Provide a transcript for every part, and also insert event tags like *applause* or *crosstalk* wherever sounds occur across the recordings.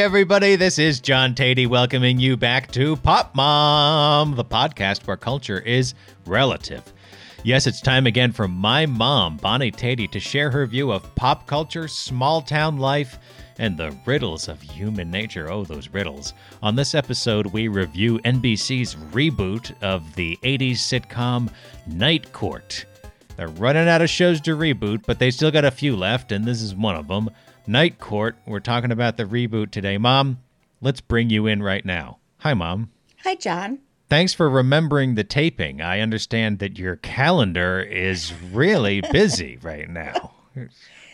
everybody. This is John Tatey welcoming you back to Pop Mom, the podcast where culture is relative. Yes, it's time again for my mom, Bonnie Tatey, to share her view of pop culture, small town life, and the riddles of human nature. Oh, those riddles. On this episode, we review NBC's reboot of the 80s sitcom Night Court. They're running out of shows to reboot, but they still got a few left, and this is one of them. Night Court. We're talking about the reboot today. Mom, let's bring you in right now. Hi, Mom. Hi, John. Thanks for remembering the taping. I understand that your calendar is really *laughs* busy right now.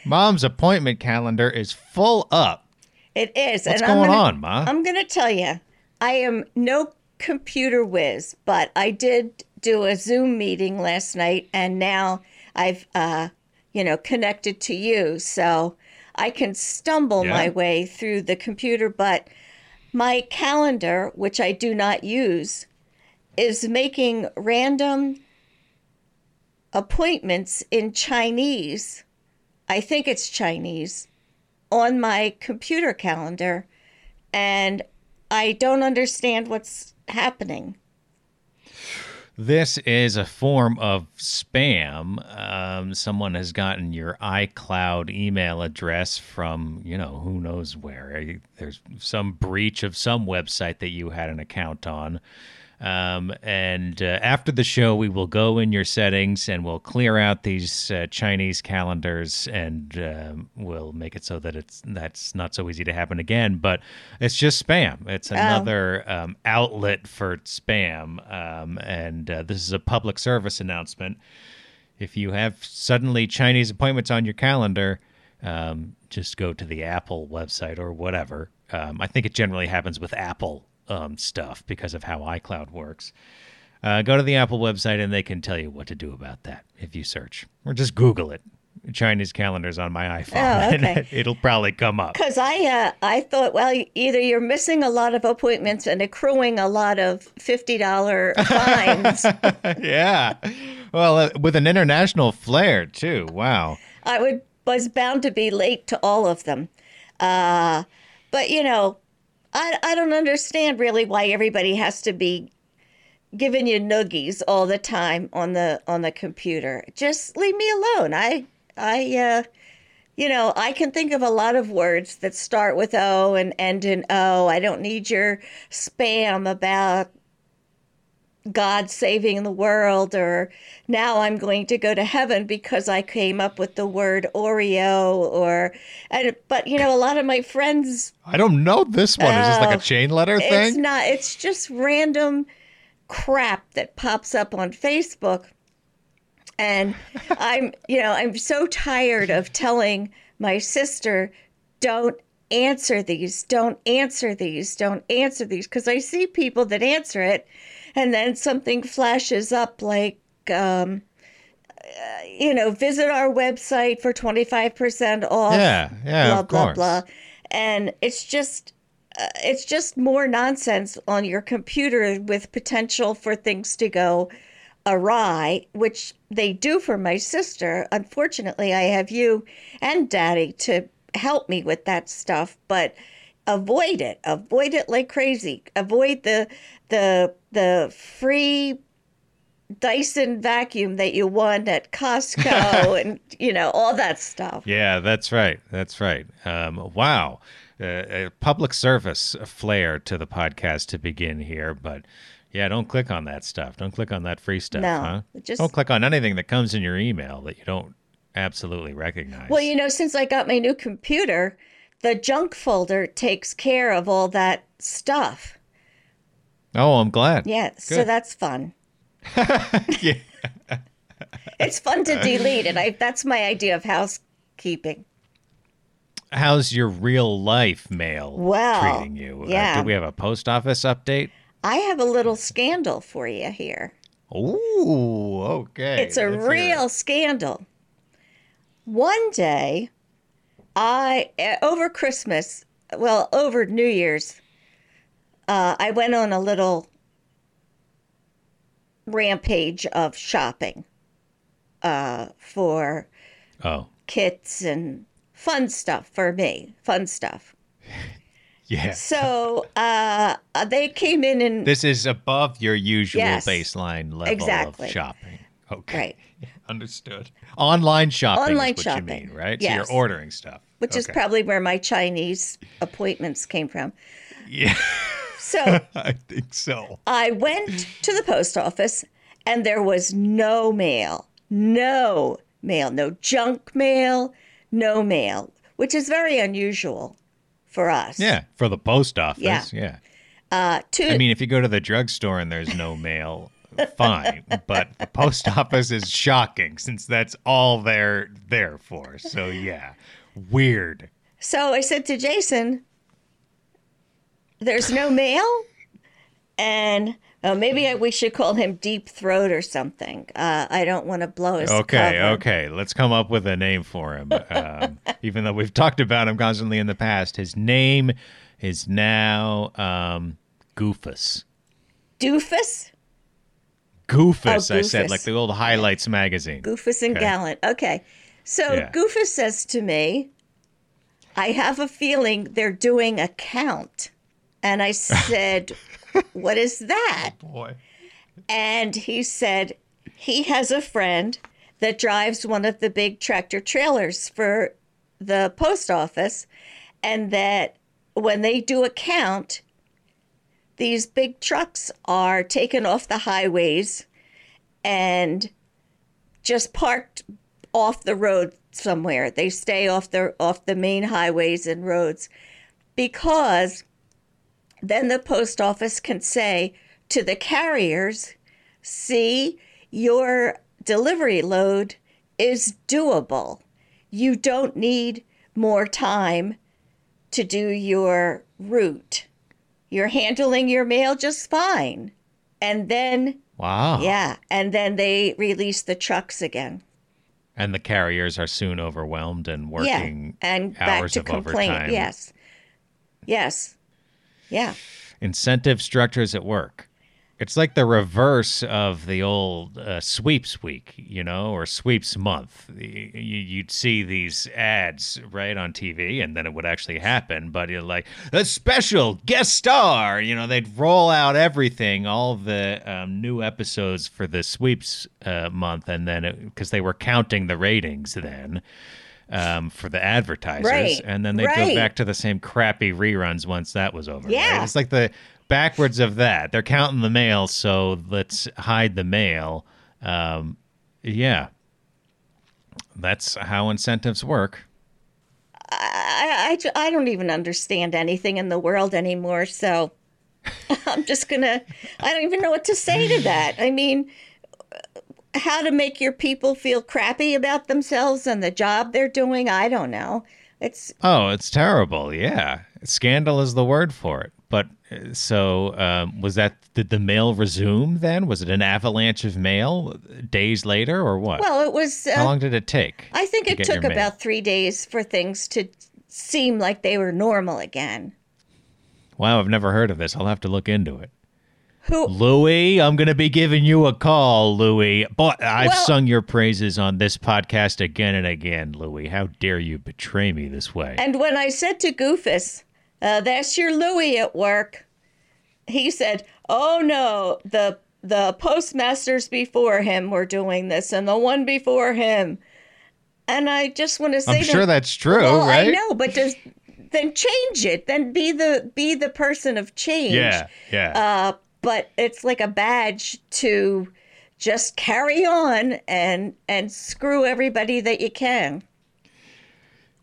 Mom's appointment calendar is full up. It is. What's and going I'm gonna, on, Ma? I'm going to tell you, I am no computer whiz, but I did do a Zoom meeting last night, and now I've, uh, you know, connected to you, so I can stumble Yeah. my way through the computer. But my calendar, which I do not use, is making random appointments in Chinese. I think it's Chinese on my computer calendar, and I don't understand what's happening. This is a form of spam. Um, someone has gotten your iCloud email address from, you know, who knows where. There's some breach of some website that you had an account on. Um, and uh, after the show, we will go in your settings and we'll clear out these uh, Chinese calendars and um, we'll make it so that it's that's not so easy to happen again. But it's just spam. It's another um, outlet for spam. Um, and uh, this is a public service announcement. If you have suddenly Chinese appointments on your calendar, um, just go to the Apple website or whatever. Um, I think it generally happens with Apple um, stuff because of how iCloud works. Uh, go to the Apple website and they can tell you what to do about that if you search or just Google it. Chinese calendars on my iPhone, Oh, okay. *laughs* and it'll probably come up. Because I, uh, I thought, well, either you're missing a lot of appointments and accruing a lot of fifty dollar fines. *laughs* yeah, well, uh, with an international flair too. Wow. I would was bound to be late to all of them. Uh, but you know, I I don't understand really why everybody has to be giving you noogies all the time on the on the computer. Just leave me alone. I I uh you know, I can think of a lot of words that start with O and end in O. I don't need your spam about God saving the world, or now I'm going to go to heaven because I came up with the word Oreo, or, and, but you know, a lot of my friends, I don't know this one. Is this like Oh, a chain letter thing? it's not, it's just random crap that pops up on Facebook. And I'm, you know, I'm so tired of telling my sister, don't answer these, don't answer these, don't answer these, because I see people that answer it, and then something flashes up like, um, uh, you know, visit our website for 25% off. Yeah, yeah, blah, of blah, course. blah. And it's just, uh, it's just more nonsense on your computer with potential for things to go awry, which they do for my sister. Unfortunately, I have you and daddy to help me with that stuff, but avoid it. Avoid it like crazy. Avoid the the the free Dyson vacuum that you won at Costco *laughs* and you know all that stuff. Yeah, that's right. That's right. Um, wow. Uh, a public service flair to the podcast to begin here, but yeah, don't click on that stuff. Don't click on that free stuff, No, huh? just- don't click on anything that comes in your email that you don't absolutely recognize. Well, you know, since I got my new computer, the junk folder takes care of all that stuff. oh, I'm glad. Yeah, so that's fun. *laughs* Yeah. *laughs* It's fun to delete it. I that's my idea of housekeeping. How's your real life mail Well, treating you? Uh, yeah. do we have a post office update? I have a little scandal for you here. Ooh, okay. It's a Let's real scandal. One day, I uh, over Christmas, well, over New Year's, uh, I went on a little rampage of shopping uh, for Oh, kits and fun stuff for me, fun stuff. *laughs* Yeah. So uh, uh, they came in and This is above your usual Yes. baseline level Exactly. of shopping. Okay. right, Understood. Online shopping Online is what shopping. you mean, right? Yes. So you're ordering stuff. which is probably where my Chinese appointments came from. Yeah, So *laughs* I think so. I went to the post office and there was no mail. No mail. No junk mail. No mail, which is very unusual for us. Yeah, for the post office. Yeah. yeah. Uh, to, I mean, if you go to the drugstore and there's no mail, fine. But the post office is shocking since that's all they're there for. So yeah, weird. so I said to Jason, there's no mail? And uh, maybe I, we should call him Deep Throat or something. Uh, I don't want to blow his Okay, cover. okay. Let's come up with a name for him. Um, even though we've talked about him constantly in the past, his name is now um, Goofus. Doofus? Goofus, Oh, I said, like the old Highlights magazine. Goofus and Okay. Gallant. Okay. So Yeah. Goofus says to me, I have a feeling they're doing a count. And I *laughs* said, What is that? Oh, boy. And he said, He has a friend that drives one of the big tractor trailers for the post office. And that when they do a count, these big trucks are taken off the highways and just parked off the road somewhere. They stay off the off the main highways and roads because then the post office can say to the carriers, "See, your delivery load is doable. You don't need more time to do your route. You're handling your mail just fine." And then Wow. yeah, and then they release the trucks again. And the carriers are soon overwhelmed and working yeah, and back hours to of complaint. overtime. Yes, yes, yeah, incentive structures at work. It's like the reverse of the old uh, sweeps week, you know, or sweeps month. You'd see these ads right on TV, and then it would actually happen. But you're like a special guest star, you know, they'd roll out everything, all the um, new episodes for the sweeps uh, month, and then because they were counting the ratings then. Um, for the advertisers, Right, and then they'd right. go back to the same crappy reruns once that was over. right? Yeah. It's like the backwards of that. They're counting the mail, so let's hide the mail. Um, yeah, that's how incentives work. I, I, I don't even understand anything in the world anymore. So *laughs* I'm just gonna. I don't even know what to say to that. I mean, how to make your people feel crappy about themselves and the job they're doing? I don't know. It's Oh, it's terrible. Yeah, scandal is the word for it. But uh, so um, was that? Did the mail resume then? Was it an avalanche of mail days later, or what? well, it was. how Uh, long did it take? I think to it took about three days for things to seem like they were normal again. Wow, I've never heard of this. I'll have to look into it. Who? Louis, I'm going to be giving you a call, Louis. But I've Well- sung your praises on this podcast again and again, Louis. How dare you betray me this way? And when I said to Goofus, uh, "That's your Louis at work," he said, "Oh no, the the postmasters before him were doing this, and the one before him." And I just want to say, I'm sure that's true, well, right? I know, but just then change it. Then be the be the person of change. Yeah, yeah. Uh, but it's like a badge to just carry on and and screw everybody that you can.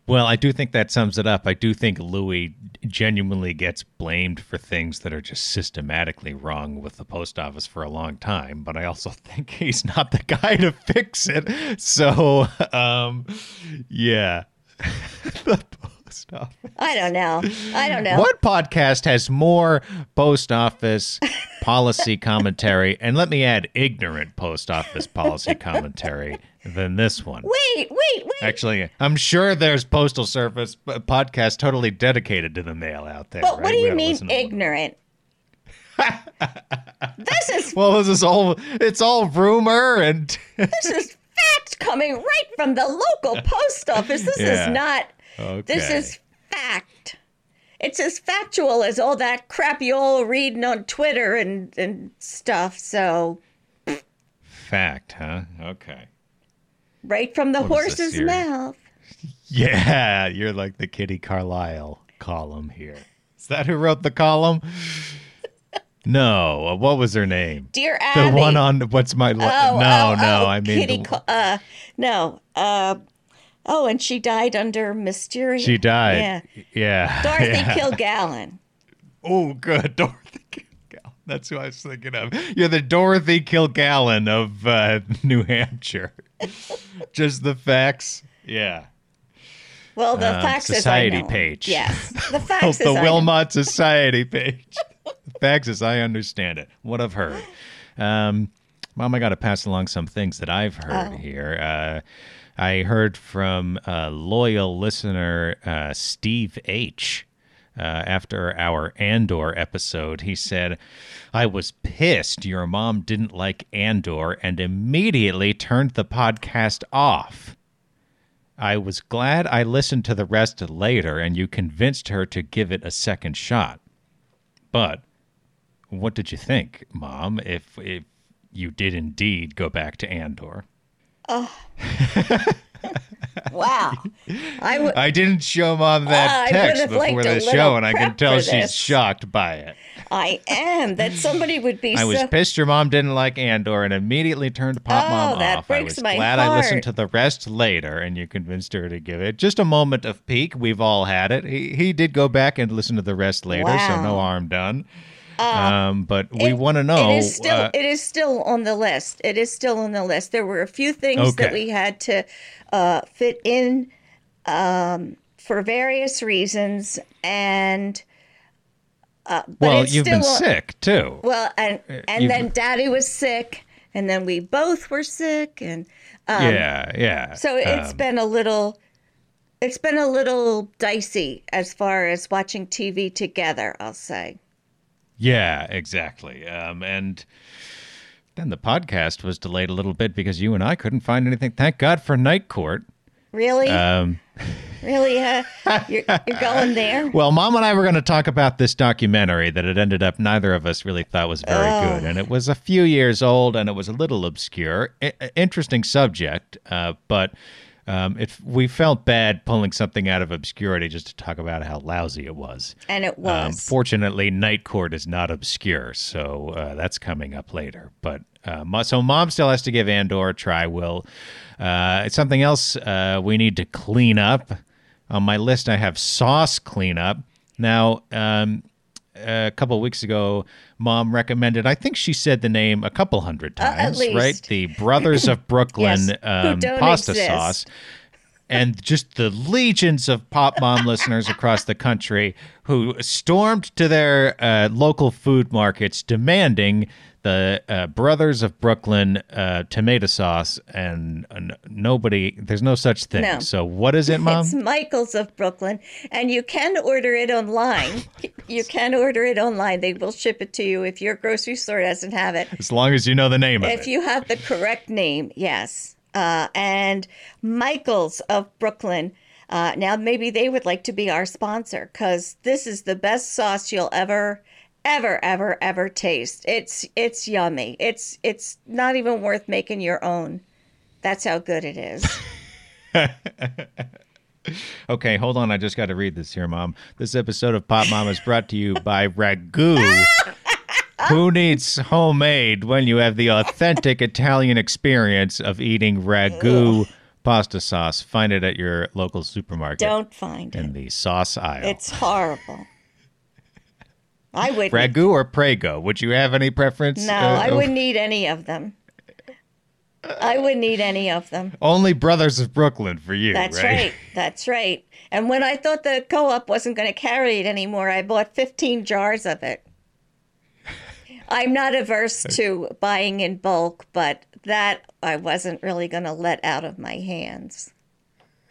Well, I do think that sums it up. I do think Louis genuinely gets blamed for things that are just systematically wrong with the post office for a long time, but I also *laughs* think he's not the guy to fix it. So, *laughs* um, yeah. *laughs* the post office. I don't know. I don't know. What podcast has more post office policy commentary, and let me add ignorant post office policy commentary than this one? Wait, wait, wait. Actually, I'm sure there's postal service p- podcast totally dedicated to the mail out there. But right? what do you mean listen to one. ignorant? *laughs* this is Well, this is all it's all rumor and *laughs* this is fact coming right from the local post office. This Yeah. is not. Okay. This is fact. It's as factual as all that crap you all reading on Twitter and and stuff. So Fact, huh? Okay. right from the What horse's mouth. *laughs* Yeah, you're like the Kitty Carlisle column here. Is that who wrote the column? *laughs* No. uh, What was her name? Dear Abby. The one on what's my li- Oh, no oh, no oh, I mean Kitty. the- uh, no. Uh, oh, and she died under mysterious. she died Yeah. yeah *laughs* Dorothy yeah. Kilgallen. oh good *laughs* Dorothy Kilgallen that's who I was thinking of you're the Dorothy Kilgallen of uh, *laughs* New Hampshire just the facts yeah Well, the Uh, facts society as I know 'em. page. Yes, the facts the as I know 'em. Wilmot Society page. Facts as I understand it. What I've heard. Um, Mom, I got to pass along some things that I've heard Oh. here. Uh, I heard from a loyal listener, uh, Steve H. Uh, after our Andor episode, he said, I was pissed your mom didn't like Andor and immediately turned the podcast off. I was glad I listened to the rest later and you convinced her to give it a second shot. But what did you think, Mom, if if you did indeed go back to Andor? *laughs* Wow. I didn't show Mom that I text before the show, and I can tell she's shocked by it. I am that somebody would be I so. was pissed your mom didn't like Andor and immediately turned Pop Oh, Mom that off. I was my glad I listened to the rest later, and you convinced her to give it just a moment of peak. We've all had it. He he did go back and listen to the rest later, so Wow. Uh, no harm done. Um, but we want to know. It is still. uh, it is still on the list. It is still on the list. There were a few things that we had to uh, fit in um, for various reasons, and. Uh, but well, you've been on- sick too. Well, and and you've- then Daddy was sick, and then we both were sick, and yeah, yeah. um, so it's Um, been a little. It's been a little dicey as far as watching TV together. I'll say. Yeah, exactly. Um, and then the podcast was delayed a little bit because you and I couldn't find anything. Thank God for Night Court. Really, Um, *laughs* really, uh, you're, you're going there. *laughs* well, Mom and I were going to talk about this documentary that it ended up neither of us really thought was very good, and it was a few years old and it was a little obscure. I- interesting subject, uh, but um, it we felt bad pulling something out of obscurity just to talk about how lousy it was. And it Um, was. fortunately, Night Court is not obscure, so uh, that's coming up later. But uh, so mom still has to give Andor a try. Will uh, it's something else uh, we need to clean up on my list? I have sauce cleanup. Now, um, a couple of weeks ago, mom recommended. I think she said the name a couple hundred Uh, times, right? The Brothers of *laughs* Brooklyn Yes, um, pasta exist. sauce and just the legions of Pop Mom *laughs* listeners across the country who stormed to their uh, local food markets demanding the uh, Brothers of Brooklyn uh, tomato sauce, and uh, nobody, there's no such thing. No. So, what is it, Mom? It's Michael's of Brooklyn, and you can order it online. *laughs* you can order it online. They will ship it to you if your grocery store doesn't have it. as long as you know the name of If you have the correct name, yes. Uh, and Michael's of Brooklyn. Uh, now, maybe they would like to be our sponsor because this is the best sauce you'll ever, ever, ever, ever taste. It's it's yummy. It's it's not even worth making your own. That's how good it is. *laughs* Okay, hold on. I just got to read this here, Mom. This episode of Pop Mom is brought to you by *laughs* Ragu. Who needs homemade when you have the authentic Italian experience of eating Ragu pasta sauce? Find it at your local supermarket Don't find in it. In the sauce aisle. It's horrible. I would Ragu or Prego? Would you have any preference? no. uh, I of- wouldn't eat any of them. I wouldn't eat any of them. Only Brothers of Brooklyn for you, That's right? right. That's right. And when I thought the co-op wasn't going to carry it anymore, I bought 15 jars of it. I'm not averse *laughs* to buying in bulk, but that I wasn't really going to let out of my hands.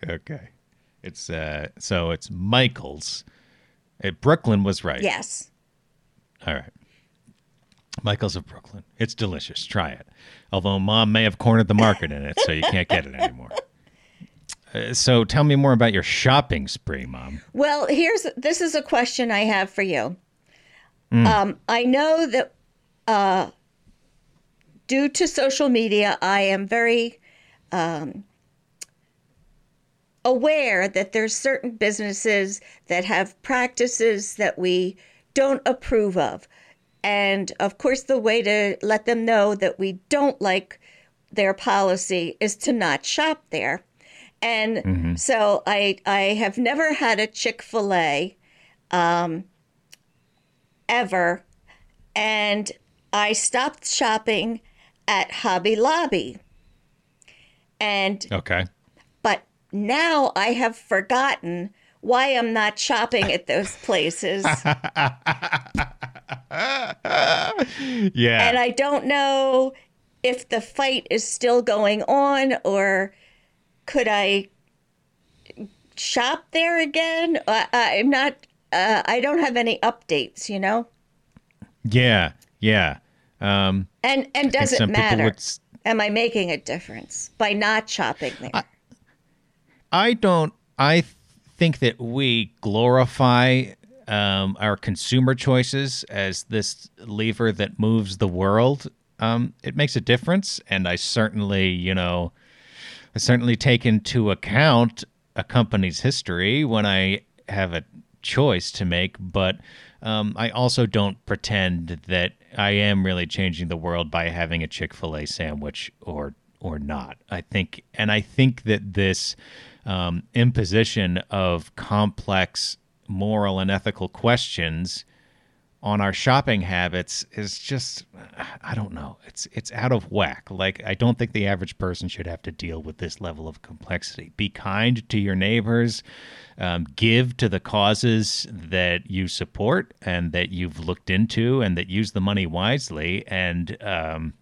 Okay. It's uh so it's Michael's. Uh, Brooklyn was right. Yes. All right. Michael's of Brooklyn. It's delicious. Try it. Although mom may have cornered the market in it, so you can't get it anymore. *laughs* Uh, so tell me more about your shopping spree, Mom. Well, here's this is a question I have for you. Um, I know that uh, due to social media, I am very um, aware that there's certain businesses that have practices that we don't approve of. And of course, the way to let them know that we don't like their policy is to not shop there. And so I I have never had a Chick-fil-A um, ever and I stopped shopping at Hobby Lobby. And Okay. but now I have forgotten why I'm not shopping at those places. *laughs* Yeah. and I don't know if the fight is still going on or could I shop there again? Uh, I'm not, uh, I don't have any updates, you know? yeah. Yeah. Um, And, and does it matter? would Am I making a difference by not shopping there? I don't. I th- think that we glorify um, our consumer choices as this lever that moves the world. Um, it makes a difference, and I certainly, you know, I certainly take into account a company's history when I have a choice to make, but um, I also don't pretend that I am really changing the world by having a Chick Fil A sandwich or or not. I think, and I think that this um, imposition of complex moral and ethical questions on our shopping habits is just I don't know. It's it's out of whack. Like I don't think the average person should have to deal with this level of complexity. Be kind to your neighbors. Um, give to the causes that you support and that you've looked into and that use the money wisely. And um,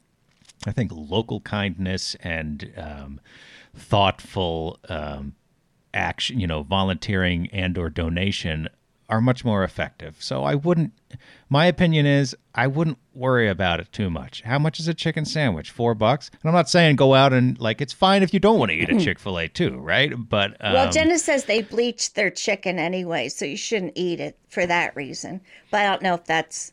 I think local kindness and um, thoughtful um, action, you know, volunteering and or donation are much more effective. So I wouldn't. My opinion is I wouldn't worry about it too much. How much is a chicken sandwich? Four bucks. And I'm not saying go out and like it's fine if you don't want to eat a Chick Fil A too, right? But um, well, Jenna says they bleach their chicken anyway, so you shouldn't eat it for that reason. But I don't know if that's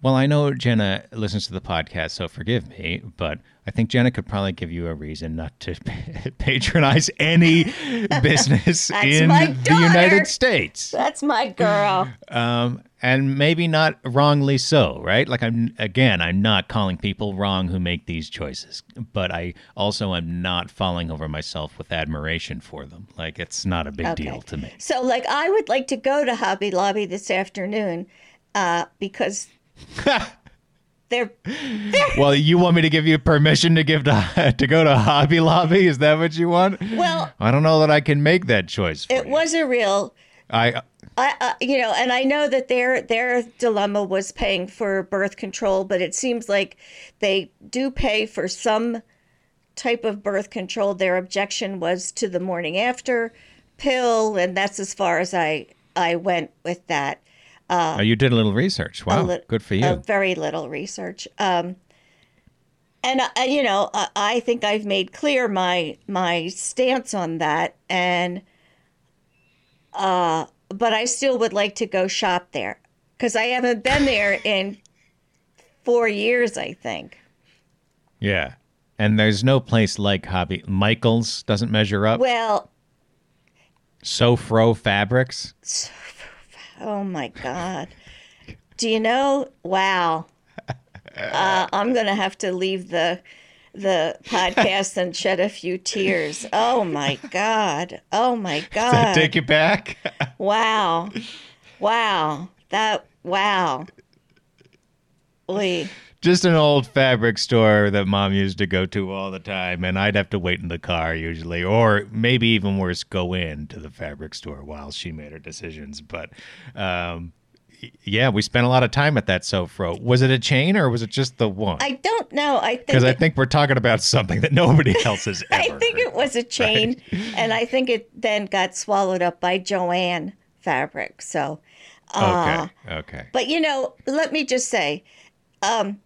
Well, I know Jenna listens to the podcast, so forgive me, but I think Jenna could probably give you a reason not to *laughs* patronize any *laughs* business in the. United States. that's my girl. Um, and maybe not wrongly so, right? Like I'm again, I'm not calling people wrong who make these choices, but I also am not falling over myself with admiration for them. Like it's not a big deal to me. So, like, I would like to go to Hobby Lobby this afternoon uh, because *laughs* they're *laughs* Well, you want me to give you permission to give to *laughs* to go to Hobby Lobby? Is that what you want? well. I don't know that I can make that choice for It you. was a real, I I, uh, you know, and I know that their their dilemma was paying for birth control, but it seems like they do pay for some type of birth control. Their objection was to the morning after pill, and that's as far as I I went with that. Oh, you did a little research. Wow, lit- good for you. a very little research. Um, and uh, you know, I, I think I've made clear my my stance on that, and uh, but I still would like to go shop there because I haven't been there in four years. I think. yeah, and there's no place like Hobby. Michaels doesn't measure up. Well, Sofro Fabrics. Oh my God, do you know? Wow, uh, I'm gonna have to leave the the podcast and shed a few tears. Oh my God. Oh my *laughs* God. take it back? *laughs* Wow. Wow. That, wow. Lee. Just an old fabric store that mom used to go to all the time, and I'd have to wait in the car usually, or maybe even worse, go in to the fabric store while she made her decisions. But um, yeah, we spent a lot of time at that Sofro. Was it a chain or was it just the one? I don't know. I think, Because I think we're talking about something that nobody *laughs* else has ever. I think it was a chain, and I think it then got swallowed up by Jo-Ann Fabric. So, uh, Okay. Okay. But you know, let me just say, um,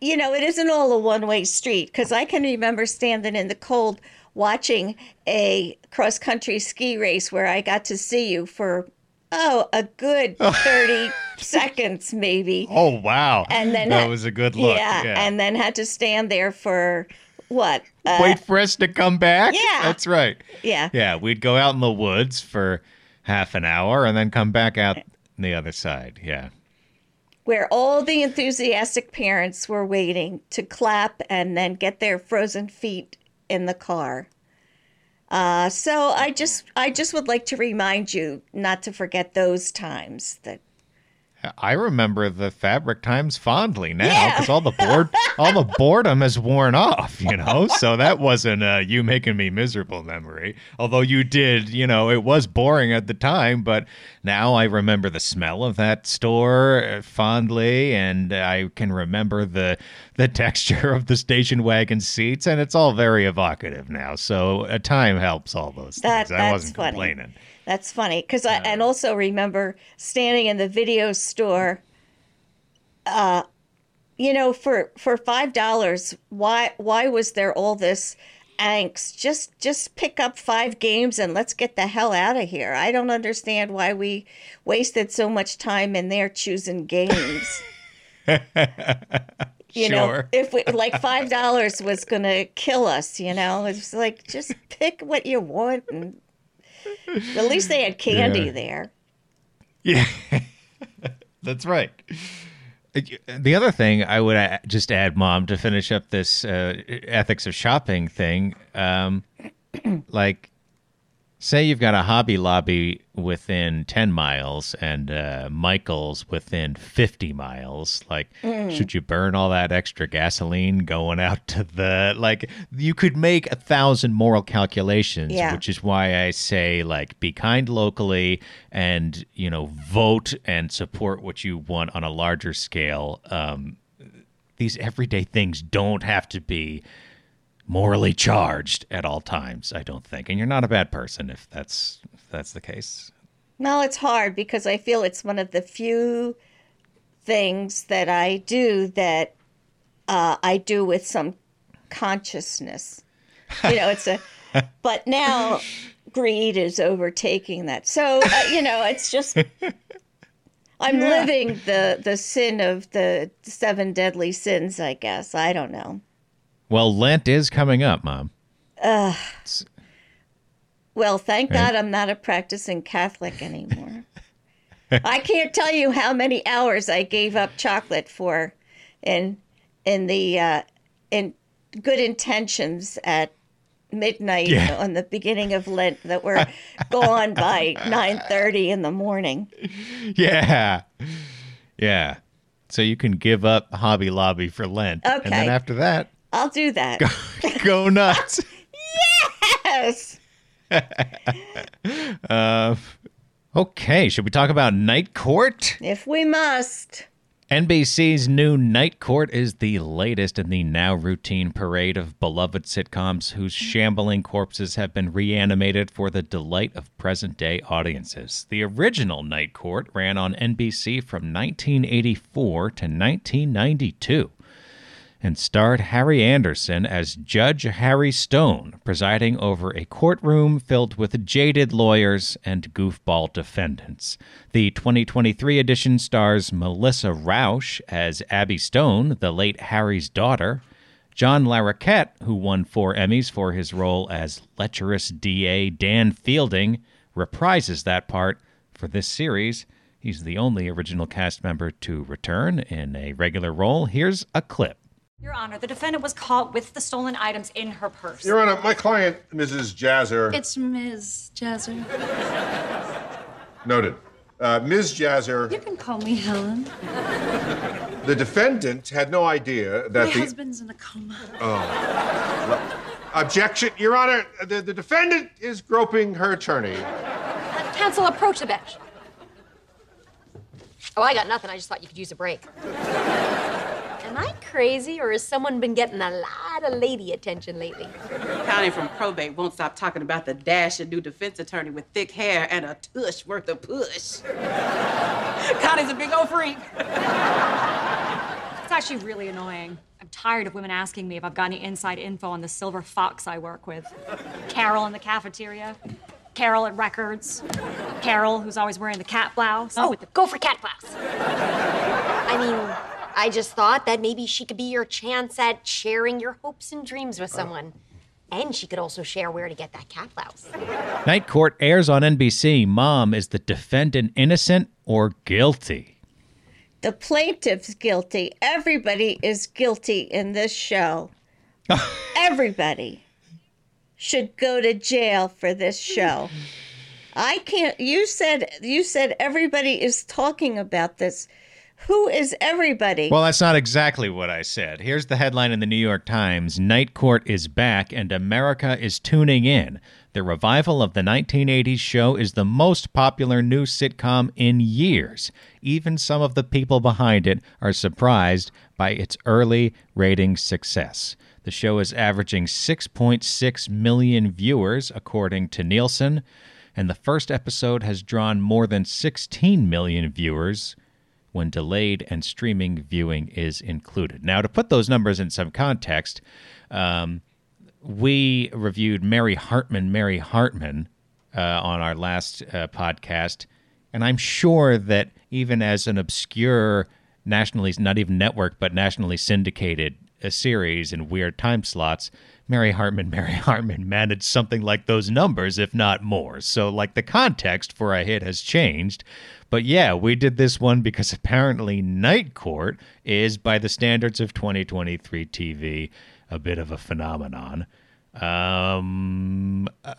you know, it isn't all a one way street because I can remember standing in the cold watching a cross country ski race where I got to see you for oh a good *laughs* 30 seconds maybe Oh wow! and then that had- was a good look. yeah, and then had to stand there for what uh, wait for us to come back. Yeah. that's right. yeah Yeah, we'd go out in the woods for half an hour and then come back out the other side. Yeah. Where all the enthusiastic parents were waiting to clap and then get their frozen feet in the car. Uh, so I just I just would like to remind you not to forget those times that I remember the fabric times fondly now Yeah. because all the bored, all the boredom has worn off, you know. So that wasn't uh, you making me miserable memory. Although you did, you know, it was boring at the time, but now I remember the smell of that store uh, fondly, and I can remember the the texture of the station wagon seats, and it's all very evocative now. So uh, time helps all those That- things. I wasn't funny. complaining. That's funny because I and also remember standing in the video store. Uh, you know, for for five dollars, why why was there all this angst? Just just pick up five games and let's get the hell out of here. I don't understand why we wasted so much time in there choosing games. *laughs* you know if we *laughs* like five dollars was gonna kill us you know it's like just pick what you want and at least they had candy Yeah. there Yeah, *laughs* that's right. The other thing I would just add, Mom, to finish up this uh, ethics of shopping thing, um, *clears throat* like, say you've got a Hobby Lobby within 10 miles and uh, Michael's within 50 miles. Like, should you burn all that extra gasoline going out to the. Like, you could make a thousand moral calculations, Yeah. which is why I say, like, be kind locally and, you know, vote and support what you want on a larger scale. Um, these everyday things don't have to be morally charged at all times i don't think. And you're not a bad person if that's if that's the case. Well it's hard because i feel it's one of the few things that i do that uh, i do with some consciousness. You know it's a *laughs* but now greed is overtaking that. So uh, you know it's just i'm living the the sin of the seven deadly sins i guess. I don't know well lent is coming up mom. Well thank Right. god i'm not a practicing catholic anymore. I can't tell you how many hours i gave up chocolate for in in the uh in good intentions at midnight Yeah. on the beginning of lent that were gone by 9:30 in the morning. Yeah. Yeah. So you can give up hobby lobby for lent. And then after that i'll do that. Go *laughs* nuts. Yes! *laughs* Uh, okay should we talk about night court? If we must. NBC's new Night Court is the latest in the now routine parade of beloved sitcoms whose shambling corpses have been reanimated for the delight of present day audiences. The original Night Court ran on NBC from 1984 to 1992 and starred Harry Anderson as Judge Harry Stone, presiding over a courtroom filled with jaded lawyers and goofball defendants. The 2023 edition stars Melissa Rauch as Abby Stone, the late Harry's daughter, John Larroquette, who won four Emmys for his role as lecherous DA Dan Fielding, reprises that part for this series. He's the only original cast member to return in a regular role. Here's a clip. Your Honor, the defendant was caught with the stolen items in her purse. Your Honor, my client, Mrs. Jazzer, It's Ms. Jazzer. noted. Uh, Ms. Jazzer, You can call me Helen. the defendant had no idea My that the husband's in a coma. Oh. Objection, Your Honor, the, the defendant is groping her attorney. Counsel, approach the bench. Oh, I got nothing. I just thought you could use a break. Am I crazy, or has someone been getting a lot of lady attention lately? Connie from probate won't stop talking about the dashing new defense attorney with thick hair and a tush worth of push. Connie's a big old freak. It's actually really annoying. I'm tired of women asking me if I've got any inside info on the silver fox I work with. Carol in the cafeteria, Carol at records, Carol who's always wearing the cat blouse. Oh, with the gopher cat blouse. I mean, I just thought that maybe she could be your chance at sharing your hopes and dreams with someone. And she could also share where to get that cat blouse. Night Court airs on NBC. Mom, is the defendant innocent or guilty? The plaintiff's guilty. Everybody is guilty in this show. *laughs* Everybody should go to jail for this show. I can't you said you said everybody is talking about this. Who is everybody? Well, that's not exactly what I said. Here's the headline in the New York Times Night Court is back and America is tuning in. The revival of the 1980s show is the most popular new sitcom in years. Even some of the people behind it are surprised by its early rating success. The show is averaging 6.6 million viewers, according to Nielsen, and the first episode has drawn more than 16 million viewers when delayed and streaming viewing is included. Now, to put those numbers in some context, um, we reviewed Mary Hartman, Mary Hartman uh, on our last uh, podcast, and I'm sure that even as an obscure nationally, not even network, but nationally syndicated a series in weird time slots, Mary Hartman, *laughs* Mary Hartman managed something like those numbers, if not more. So, like, the context for a hit has changed. But yeah, we did this one because apparently Night Court is, by the standards of 2023 TV, a bit of a phenomenon. Um, uh,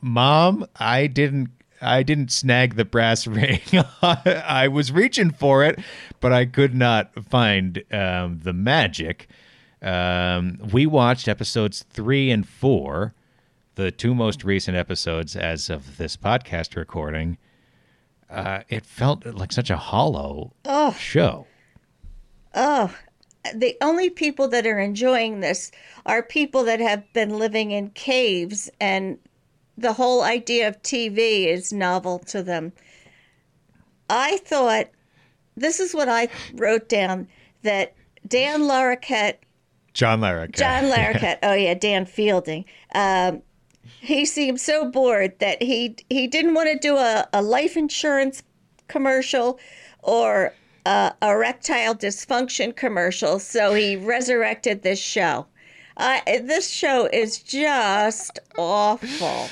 Mom, I didn't. I didn't snag the brass *laughs* ring. I was reaching for it, but I could not find um, the magic. Um, we watched episodes three and four, the two most recent episodes as of this podcast recording. Uh, it felt like such a hollow show. Oh, the only people that are enjoying this are people that have been living in caves and the whole idea of TV is novel to them. I thought this is what I wrote down that Dan Larroquette, John Larroquette. John *laughs* Larroquette, oh yeah, Dan Fielding. Um, he seemed so bored that he he didn't want to do a, a life insurance commercial or a erectile dysfunction commercial, so he resurrected this show. Uh, this show is just awful.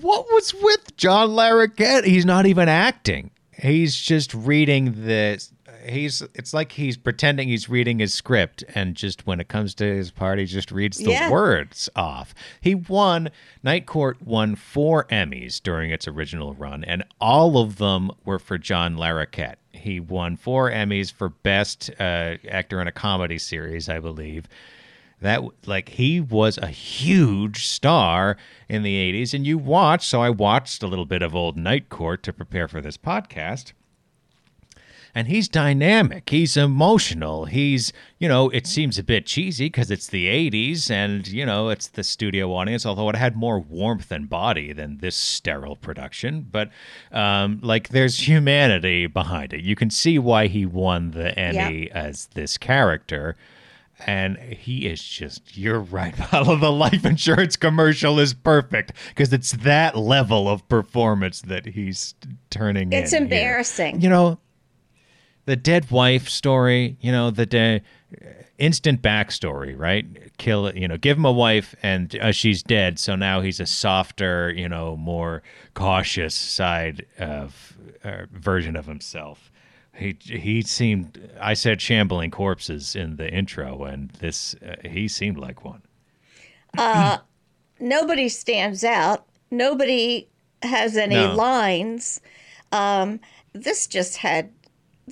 What was with John Larroquette? He's not even acting. He's just reading the. He's. It's like he's pretending he's reading his script, and just when it comes to his part, he just reads the Yeah. words off. He won. Night Court won four Emmys during its original run, and all of them were for John Larroquette. He won four Emmys for Best uh, Actor in a Comedy Series, I believe that like he was a huge star in the 80s and you watched so i watched a little bit of old night court to prepare for this podcast and he's dynamic he's emotional he's you know it seems a bit cheesy because it's the 80s and you know it's the studio audience although it had more warmth and body than this sterile production but um, like there's humanity behind it you can see why he won the emmy as this character and he is just you're right *laughs* Paolo. the life insurance commercial is perfect because it's that level of performance that he's turning It's in here. embarrassing. you know the dead wife story you know the de- instant backstory right kill it you know give him a wife and uh, she's dead so now he's a softer you know more cautious side of uh, version of himself he he seemed i said shambling corpses in the intro and this uh, he seemed like one Uh, *clears throat* nobody stands out. Nobody has any No. lines. Um, this just had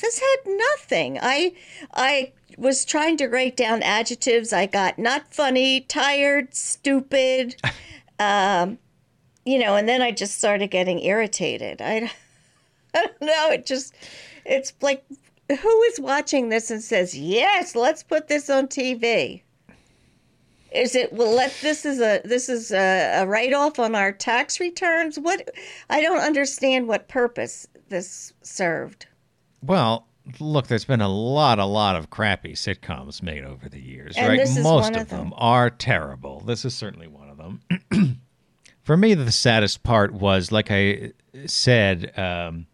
this had nothing. I I was trying to write down adjectives. I got not funny, tired, stupid. *laughs* Um, you know, and then I just started getting irritated. I, *laughs* I don't know. It just it's like who is watching this and says, "Yes, let's put this on TV." Is it well? Let this is a this is a, a write off on our tax returns. What I don't understand what purpose this served. Well, look, there's been a lot, a lot of crappy sitcoms made over the years, And right? Most of of them. them. are terrible. This is certainly one of them. *clears throat* For me, the saddest part was, like I said um,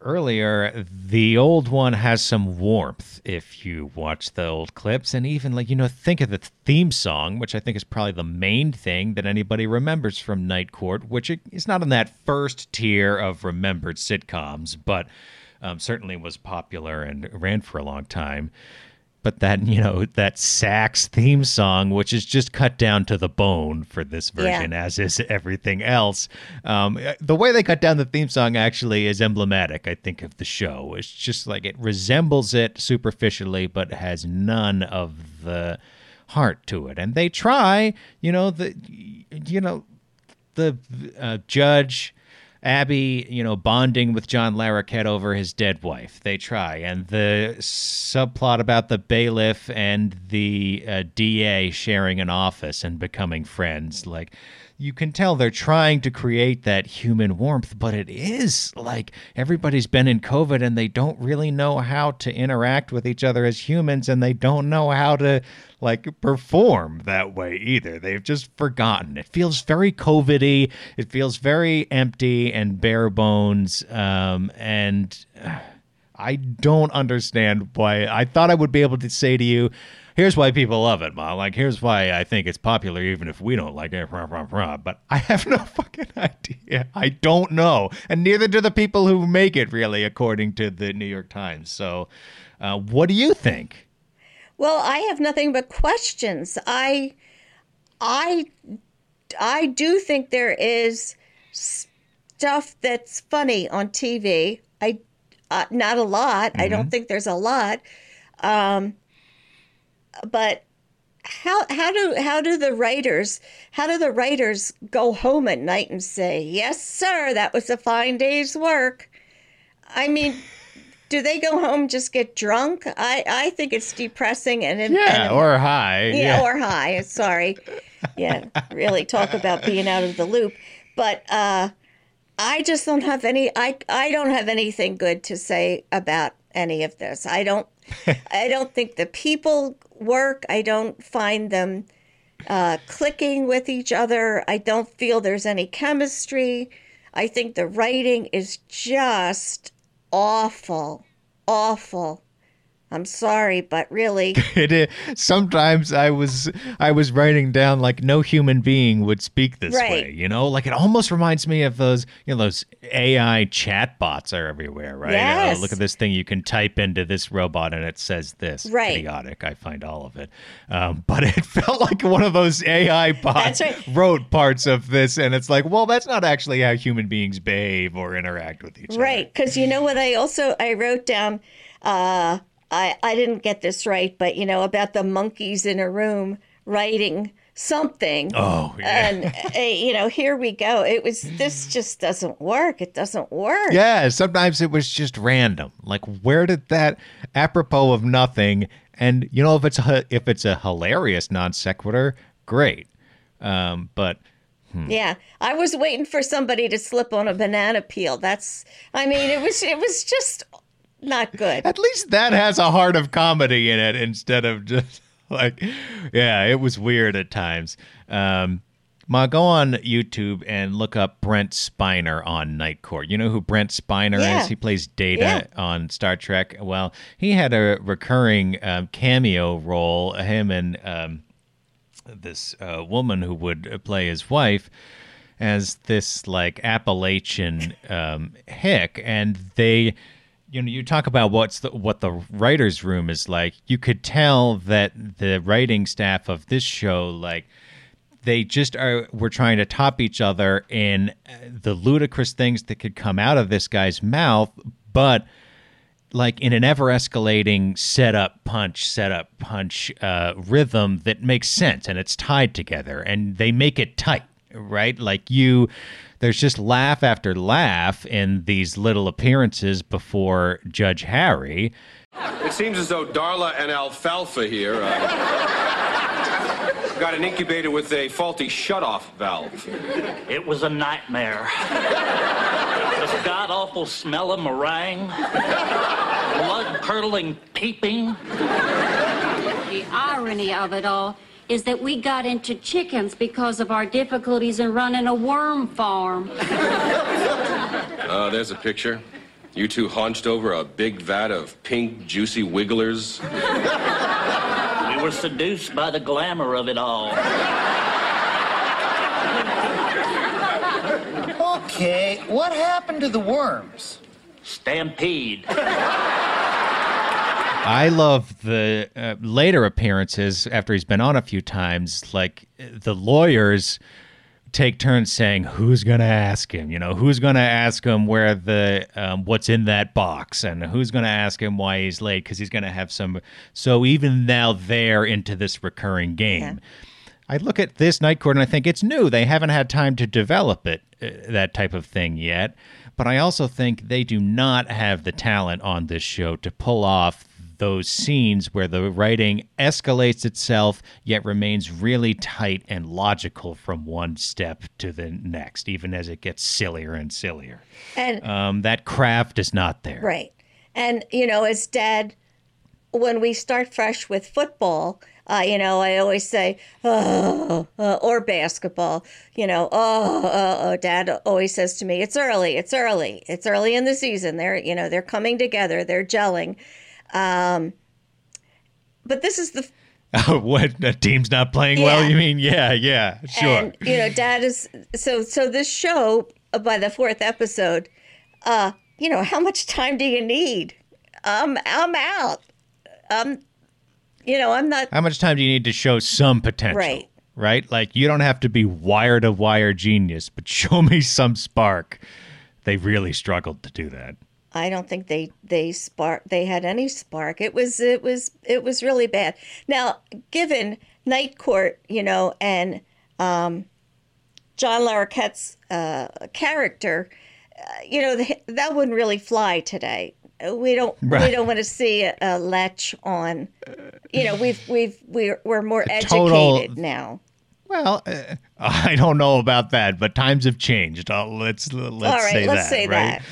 earlier, the old one has some warmth if you watch the old clips, and even like you know, think of the theme song, which I think is probably the main thing that anybody remembers from Night Court, which is not in that first tier of remembered sitcoms, but um, certainly was popular and ran for a long time. But that you know that sax theme song which is just cut down to the bone for this Yeah. version as is everything else um, the way they cut down the theme song actually is emblematic i think of the show. It's just like it resembles it superficially but has none of the heart to it. And they try you know the you know the uh, judge Abby, you know, bonding with John Larroquette over his dead wife. They try, and the subplot about the bailiff and the uh, DA sharing an office and becoming friends. Like, you can tell they're trying to create that human warmth, but it is like everybody's been in COVID and they don't really know how to interact with each other as humans, and they don't know how to like perform that way either. They've just forgotten. It feels very COVID-y. It feels very empty and bare bones. Um, and uh, I don't understand why. I thought I would be able to say to you, "Here's why people love it, Ma." Like, here's why I think it's popular, even if we don't like it. Rah, rah, rah. But I have no *laughs* fucking idea. I don't know, and neither do the people who make it, really, according to the New York Times. So, uh, what do you think? Well, I have nothing but questions. I, I, I do think there is stuff that's funny on TV. I, uh, not a lot. I don't think there's a lot. Um, but how how do how do the writers how do the writers go home at night and say, "Yes, sir, that was a fine day's work"? I mean. *laughs* Do they go home just get drunk? I, I think it's depressing and Yeah, and, or high. yeah, or high. Sorry. Yeah, really talk about being out of the loop. But uh, I just don't have any. I I don't have anything good to say about any of this. I don't. *laughs* I don't think the people work. I don't find them uh, clicking with each other. I don't feel there's any chemistry. I think the writing is just awful, awful. I'm sorry, but really. *laughs* it is, sometimes I was I was writing down like no human being would speak this Right. way, you know? Like it almost reminds me of those, you know, those AI chatbots are everywhere, right? Yes. Oh, look at this thing you can type into this robot and it says this. Right. Idiotic. I find all of it. Um, *laughs* but it felt like one of those AI *laughs* bots right. wrote parts of this and it's like, well, that's not actually how human beings behave or interact with each other. Right, because you know what I also I wrote down. Uh, I I didn't get this right, but you know about the monkeys in a room writing something. Oh, yeah. And uh, you know, here we go. It was this just doesn't work. It doesn't work. Yeah, sometimes it was just random. Like, where did that apropos of nothing? And you know, if it's a, if it's a hilarious non sequitur, great. Um, but Yeah, I was waiting for somebody to slip on a banana peel. That's, I mean, it was it was just not good. at least that has a heart of comedy in it instead of just *laughs* like, yeah, it was weird at times. Um, Ma, go on YouTube and look up Brent Spiner on Night Court. You know who Brent Spiner Yeah. is? He plays Data Yeah. on Star Trek. Well, he had a recurring um, cameo role. Him and um, this uh, woman who would play his wife as this like Appalachian um, hick, and they, you know, you talk about what's the, what the writers' room is like. You could tell that the writing staff of this show, like, they just are were trying to top each other in uh, the ludicrous things that could come out of this guy's mouth, but like in an ever escalating setup punch setup punch uh, rhythm that makes sense and it's tied together and they make it tight right like you there's just laugh after laugh in these little appearances before judge harry It seems as though Darla and Alfalfa here. Uh, got an incubator with a faulty shutoff valve. It was a nightmare. this god awful smell of meringue, blood curdling peeping. The irony of it all is that we got into chickens because of our difficulties in running a worm farm. *laughs* Uh, there's a picture. You two hunched over a big vat of pink, juicy wigglers. *laughs* We were seduced by the glamour of it all. *laughs* Okay, what happened to the worms? Stampede. I love the uh, later appearances after he's been on a few times. Like the lawyers take turns saying, "Who's going to ask him?" You know, who's going to ask him where the um, what's in that box, and who's going to ask him why he's late because he's going to have some. So even now they're into this recurring game. I look at this night court and I think it's new. They haven't had time to develop it, uh, that type of thing yet. But I also think they do not have the talent on this show to pull off those scenes where the writing escalates itself yet remains really tight and logical from one step to the next, even as it gets sillier and sillier. And Um, that craft is not there. Right. And, you know, as dad, when we start fresh with football, uh, you know, I always say, oh, uh, or basketball, you know, oh, oh, oh, dad always says to me, it's early, it's early, it's early in the season. They're, you know, they're coming together, they're gelling. Um, but this is the *laughs* what the team's not playing well? You mean? Yeah, yeah, sure. And you know, Dad is so so. This show uh, by the fourth episode, uh, you know, how much time do you need? Um, I'm out. Um, you know, I'm not How much time do you need to show some potential? Right. Right? Like you don't have to be wire to wire genius, but *laughs* show me some spark. They really struggled to do that. I don't think they they spark they had any spark. It was it was it was really bad. Now, given Night Court, you know, and um, John Larroquette's uh, character, uh, you know, th- that wouldn't really fly today. We don't we don't want to see a, a latch on. You know, we've we've we're we're more educated total- now. Well, uh, *laughs* I don't know about that, but times have changed. Uh, let's let's All right, say let's that. say right?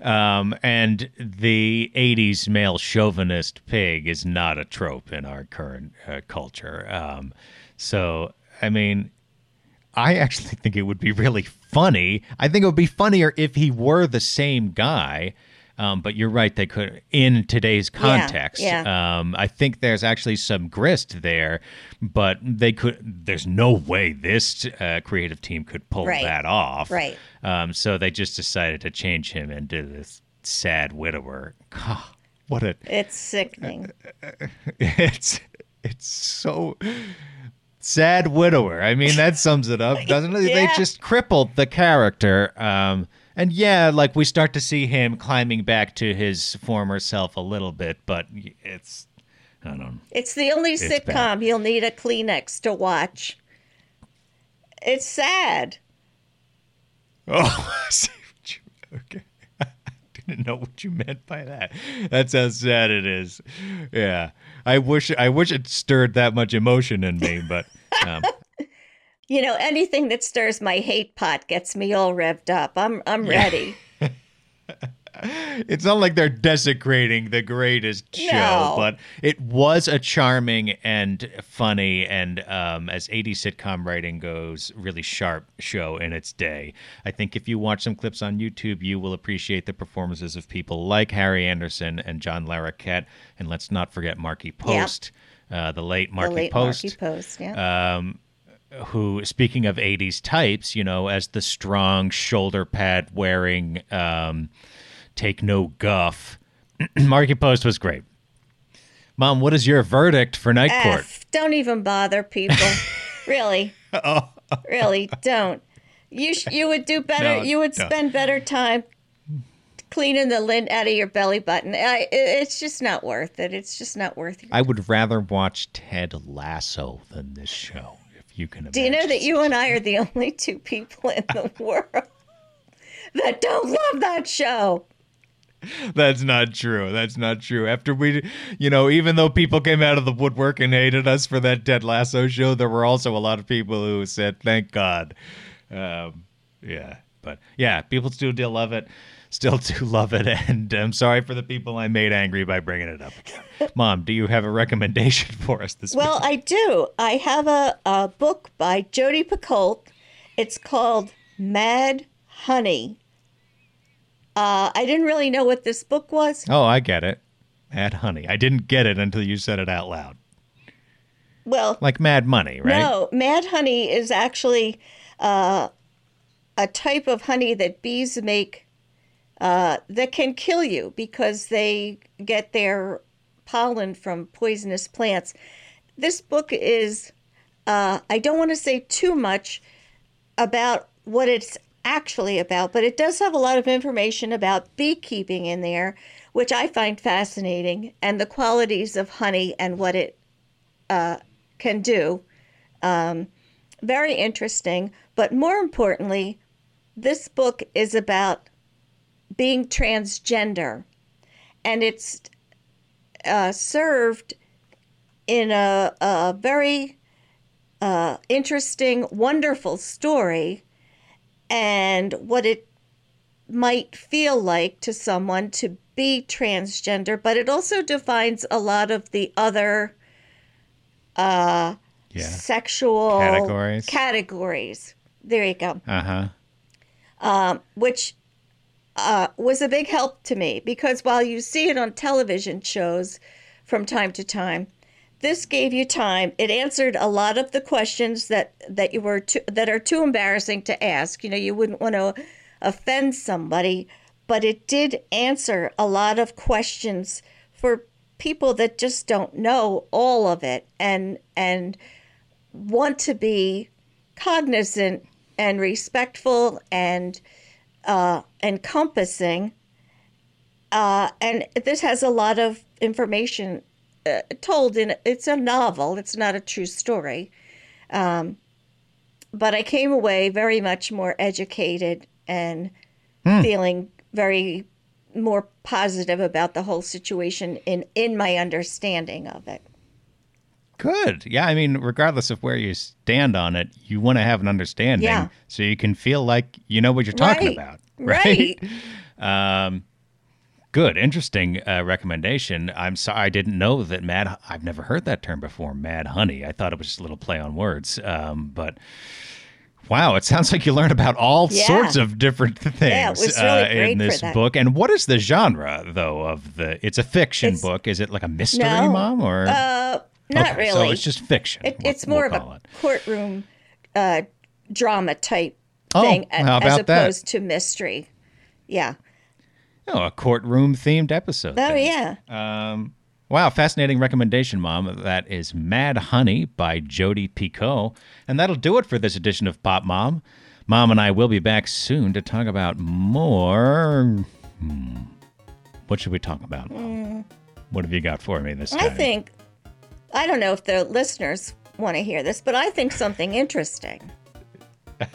Um, and the '80s male chauvinist pig is not a trope in our current uh, culture. Um, so, I mean, I actually *laughs* think it would be really funny. I think it would be funnier if he were the same guy. Um, but you're right; they could in today's context. yeah. Um, I think there's actually some grist there, but they could. There's no way this uh, creative team could pull Right. that off. Right. Um, so they just decided to change him into this sad widower. God, what a It's sickening. *laughs* it's it's so sad widower. I mean, that sums it up, doesn't it? They *laughs* just crippled the character. Um, and yeah, like we start to see him climbing back to his former self a little bit, but it's I don't know. It's the only It's sitcom bad. you'll need a Kleenex to watch. It's sad. Oh, *laughs* I see what you, okay. I *laughs* didn't know what you meant by that. That's how sad it is. Yeah, I wish I wish it stirred that much emotion in me, but um, *laughs* You know, anything that stirs my hate pot gets me all revved up. I'm I'm ready. *laughs* it's not like they're desecrating the greatest show, but it was a charming and funny and, um, as 80s sitcom writing goes, really sharp show in its day. I think if you watch some clips on YouTube, you will appreciate the performances of people like Harry Anderson and John Larroquette, and let's not forget Markie Post, uh, the late Markie the late Post Markie Post, yeah. um, who, speaking of 80s types, you know, as the strong shoulder pad wearing, um, take no guff, *clears throat* Markie Post was great. Mom, what is your verdict for Night Court? F, don't even bother people. *laughs* really. Oh. *laughs* Really, don't. You sh- you would do better. No, you would don't. spend better time cleaning the lint out of your belly button. I, it- it's just not worth it. It's just not worth it. I would rather watch Ted Lasso than this show, you can imagine. Do you know that you and I are the only two people in the *laughs* world that don't love that show? That's not true. That's not true. After we, you know, even though people came out of the woodwork and hated us for that Ted Lasso show, there were also a lot of people who said, "Thank God." Um, yeah, but yeah, people still do love it. Still do *laughs* love it, and I'm sorry for the people I made angry by bringing it up. Mom, do you have a recommendation *laughs* for us this Well, week? I do. I have a, a book by Jodi Picoult. It's called Mad Honey. Uh, I didn't really know what this book was. Oh, I get it. Mad Honey. I didn't get it until you said it out loud. Well, Like Mad Money, right? no, Mad Honey is actually uh, a type of honey that bees make uh, that can kill you because they get their pollen from poisonous plants. This book is, uh, I don't want to say too much about what it's actually about, but it does have a lot of information about beekeeping in there, which I find fascinating, and the qualities of honey and what it uh, can do. Um, very interesting, but more importantly, this book is about being transgender, and it's uh, served in a, a very uh, interesting, wonderful story and what it might feel like to someone to be transgender, but it also defines a lot of the other uh, Yeah. sexual Categories. categories. There you go. Uh huh. Um, which uh, was a big help to me because while you see it on television shows from time to time, this gave you time. It answered a lot of the questions that that you were too, that are too embarrassing to ask. You know, you wouldn't want to offend somebody, but it did answer a lot of questions for people that just don't know all of it and and want to be cognizant and respectful and uh, encompassing. Uh, and this has a lot of information uh, told in it's a novel. It's not a true story. Um, but I came away very much more educated and Hmm. feeling very more positive about the whole situation in in my understanding of it. Good. Yeah, I mean, regardless of where you stand on it, you want to have an understanding Yeah. so you can feel like you know what you're talking Right. about. Right. um, good. Interesting uh, recommendation. I'm sorry, I didn't know that mad. I've never heard that term before. Mad honey. I thought it was just a little play on words. Um, but wow, it sounds like you learn about all Yeah. sorts of different things Yeah, really uh, in this book. And what is the genre though of the? It's a fiction It's- book. Is it like a mystery, No, mom, or uh, not Okay, really. So it's just fiction. It, we'll- it's more we'll of a it. courtroom uh, drama type Oh, thing as about that? opposed to mystery. Yeah. Oh, a courtroom themed episode. Oh yeah. Um, wow, fascinating recommendation, Mom. That is Mad Honey by Jodi Picoult. And that'll do it for this edition of Pop Mom. Mom and I will be back soon to talk about more. Hmm. What should we talk about? Mom? Mm, What have you got for me this time? I think I don't know if the listeners want to hear this, but I think something interesting. *laughs*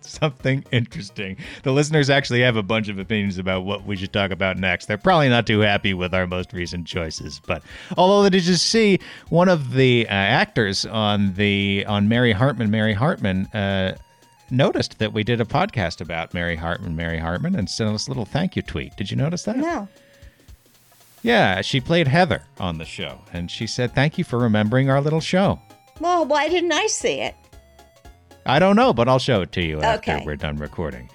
something interesting. The listeners actually have a bunch of opinions about what we should talk about next. They're probably not too happy with our most recent choices, but although did you see one of the uh, actors on the on Mary Hartman, Mary Hartman uh, noticed that we did a podcast about Mary Hartman, Mary Hartman, and sent us a little thank you tweet. Did you notice that? No. Yeah, she played Heather on the show, and she said thank you for remembering our little show. Well, why didn't I see it? I don't know, but I'll show it to you after Okay. we're done recording.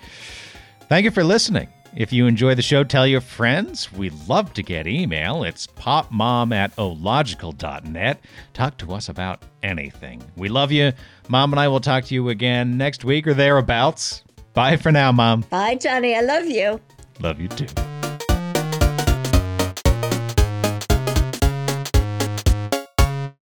Thank you for listening. If you enjoy the show, tell your friends. We love to get email. It's popmom at ological.net. Talk to us about anything. We love you. Mom and I will talk to you again next week or thereabouts. Bye for now, Mom. Bye, Johnny. I love you. Love you too.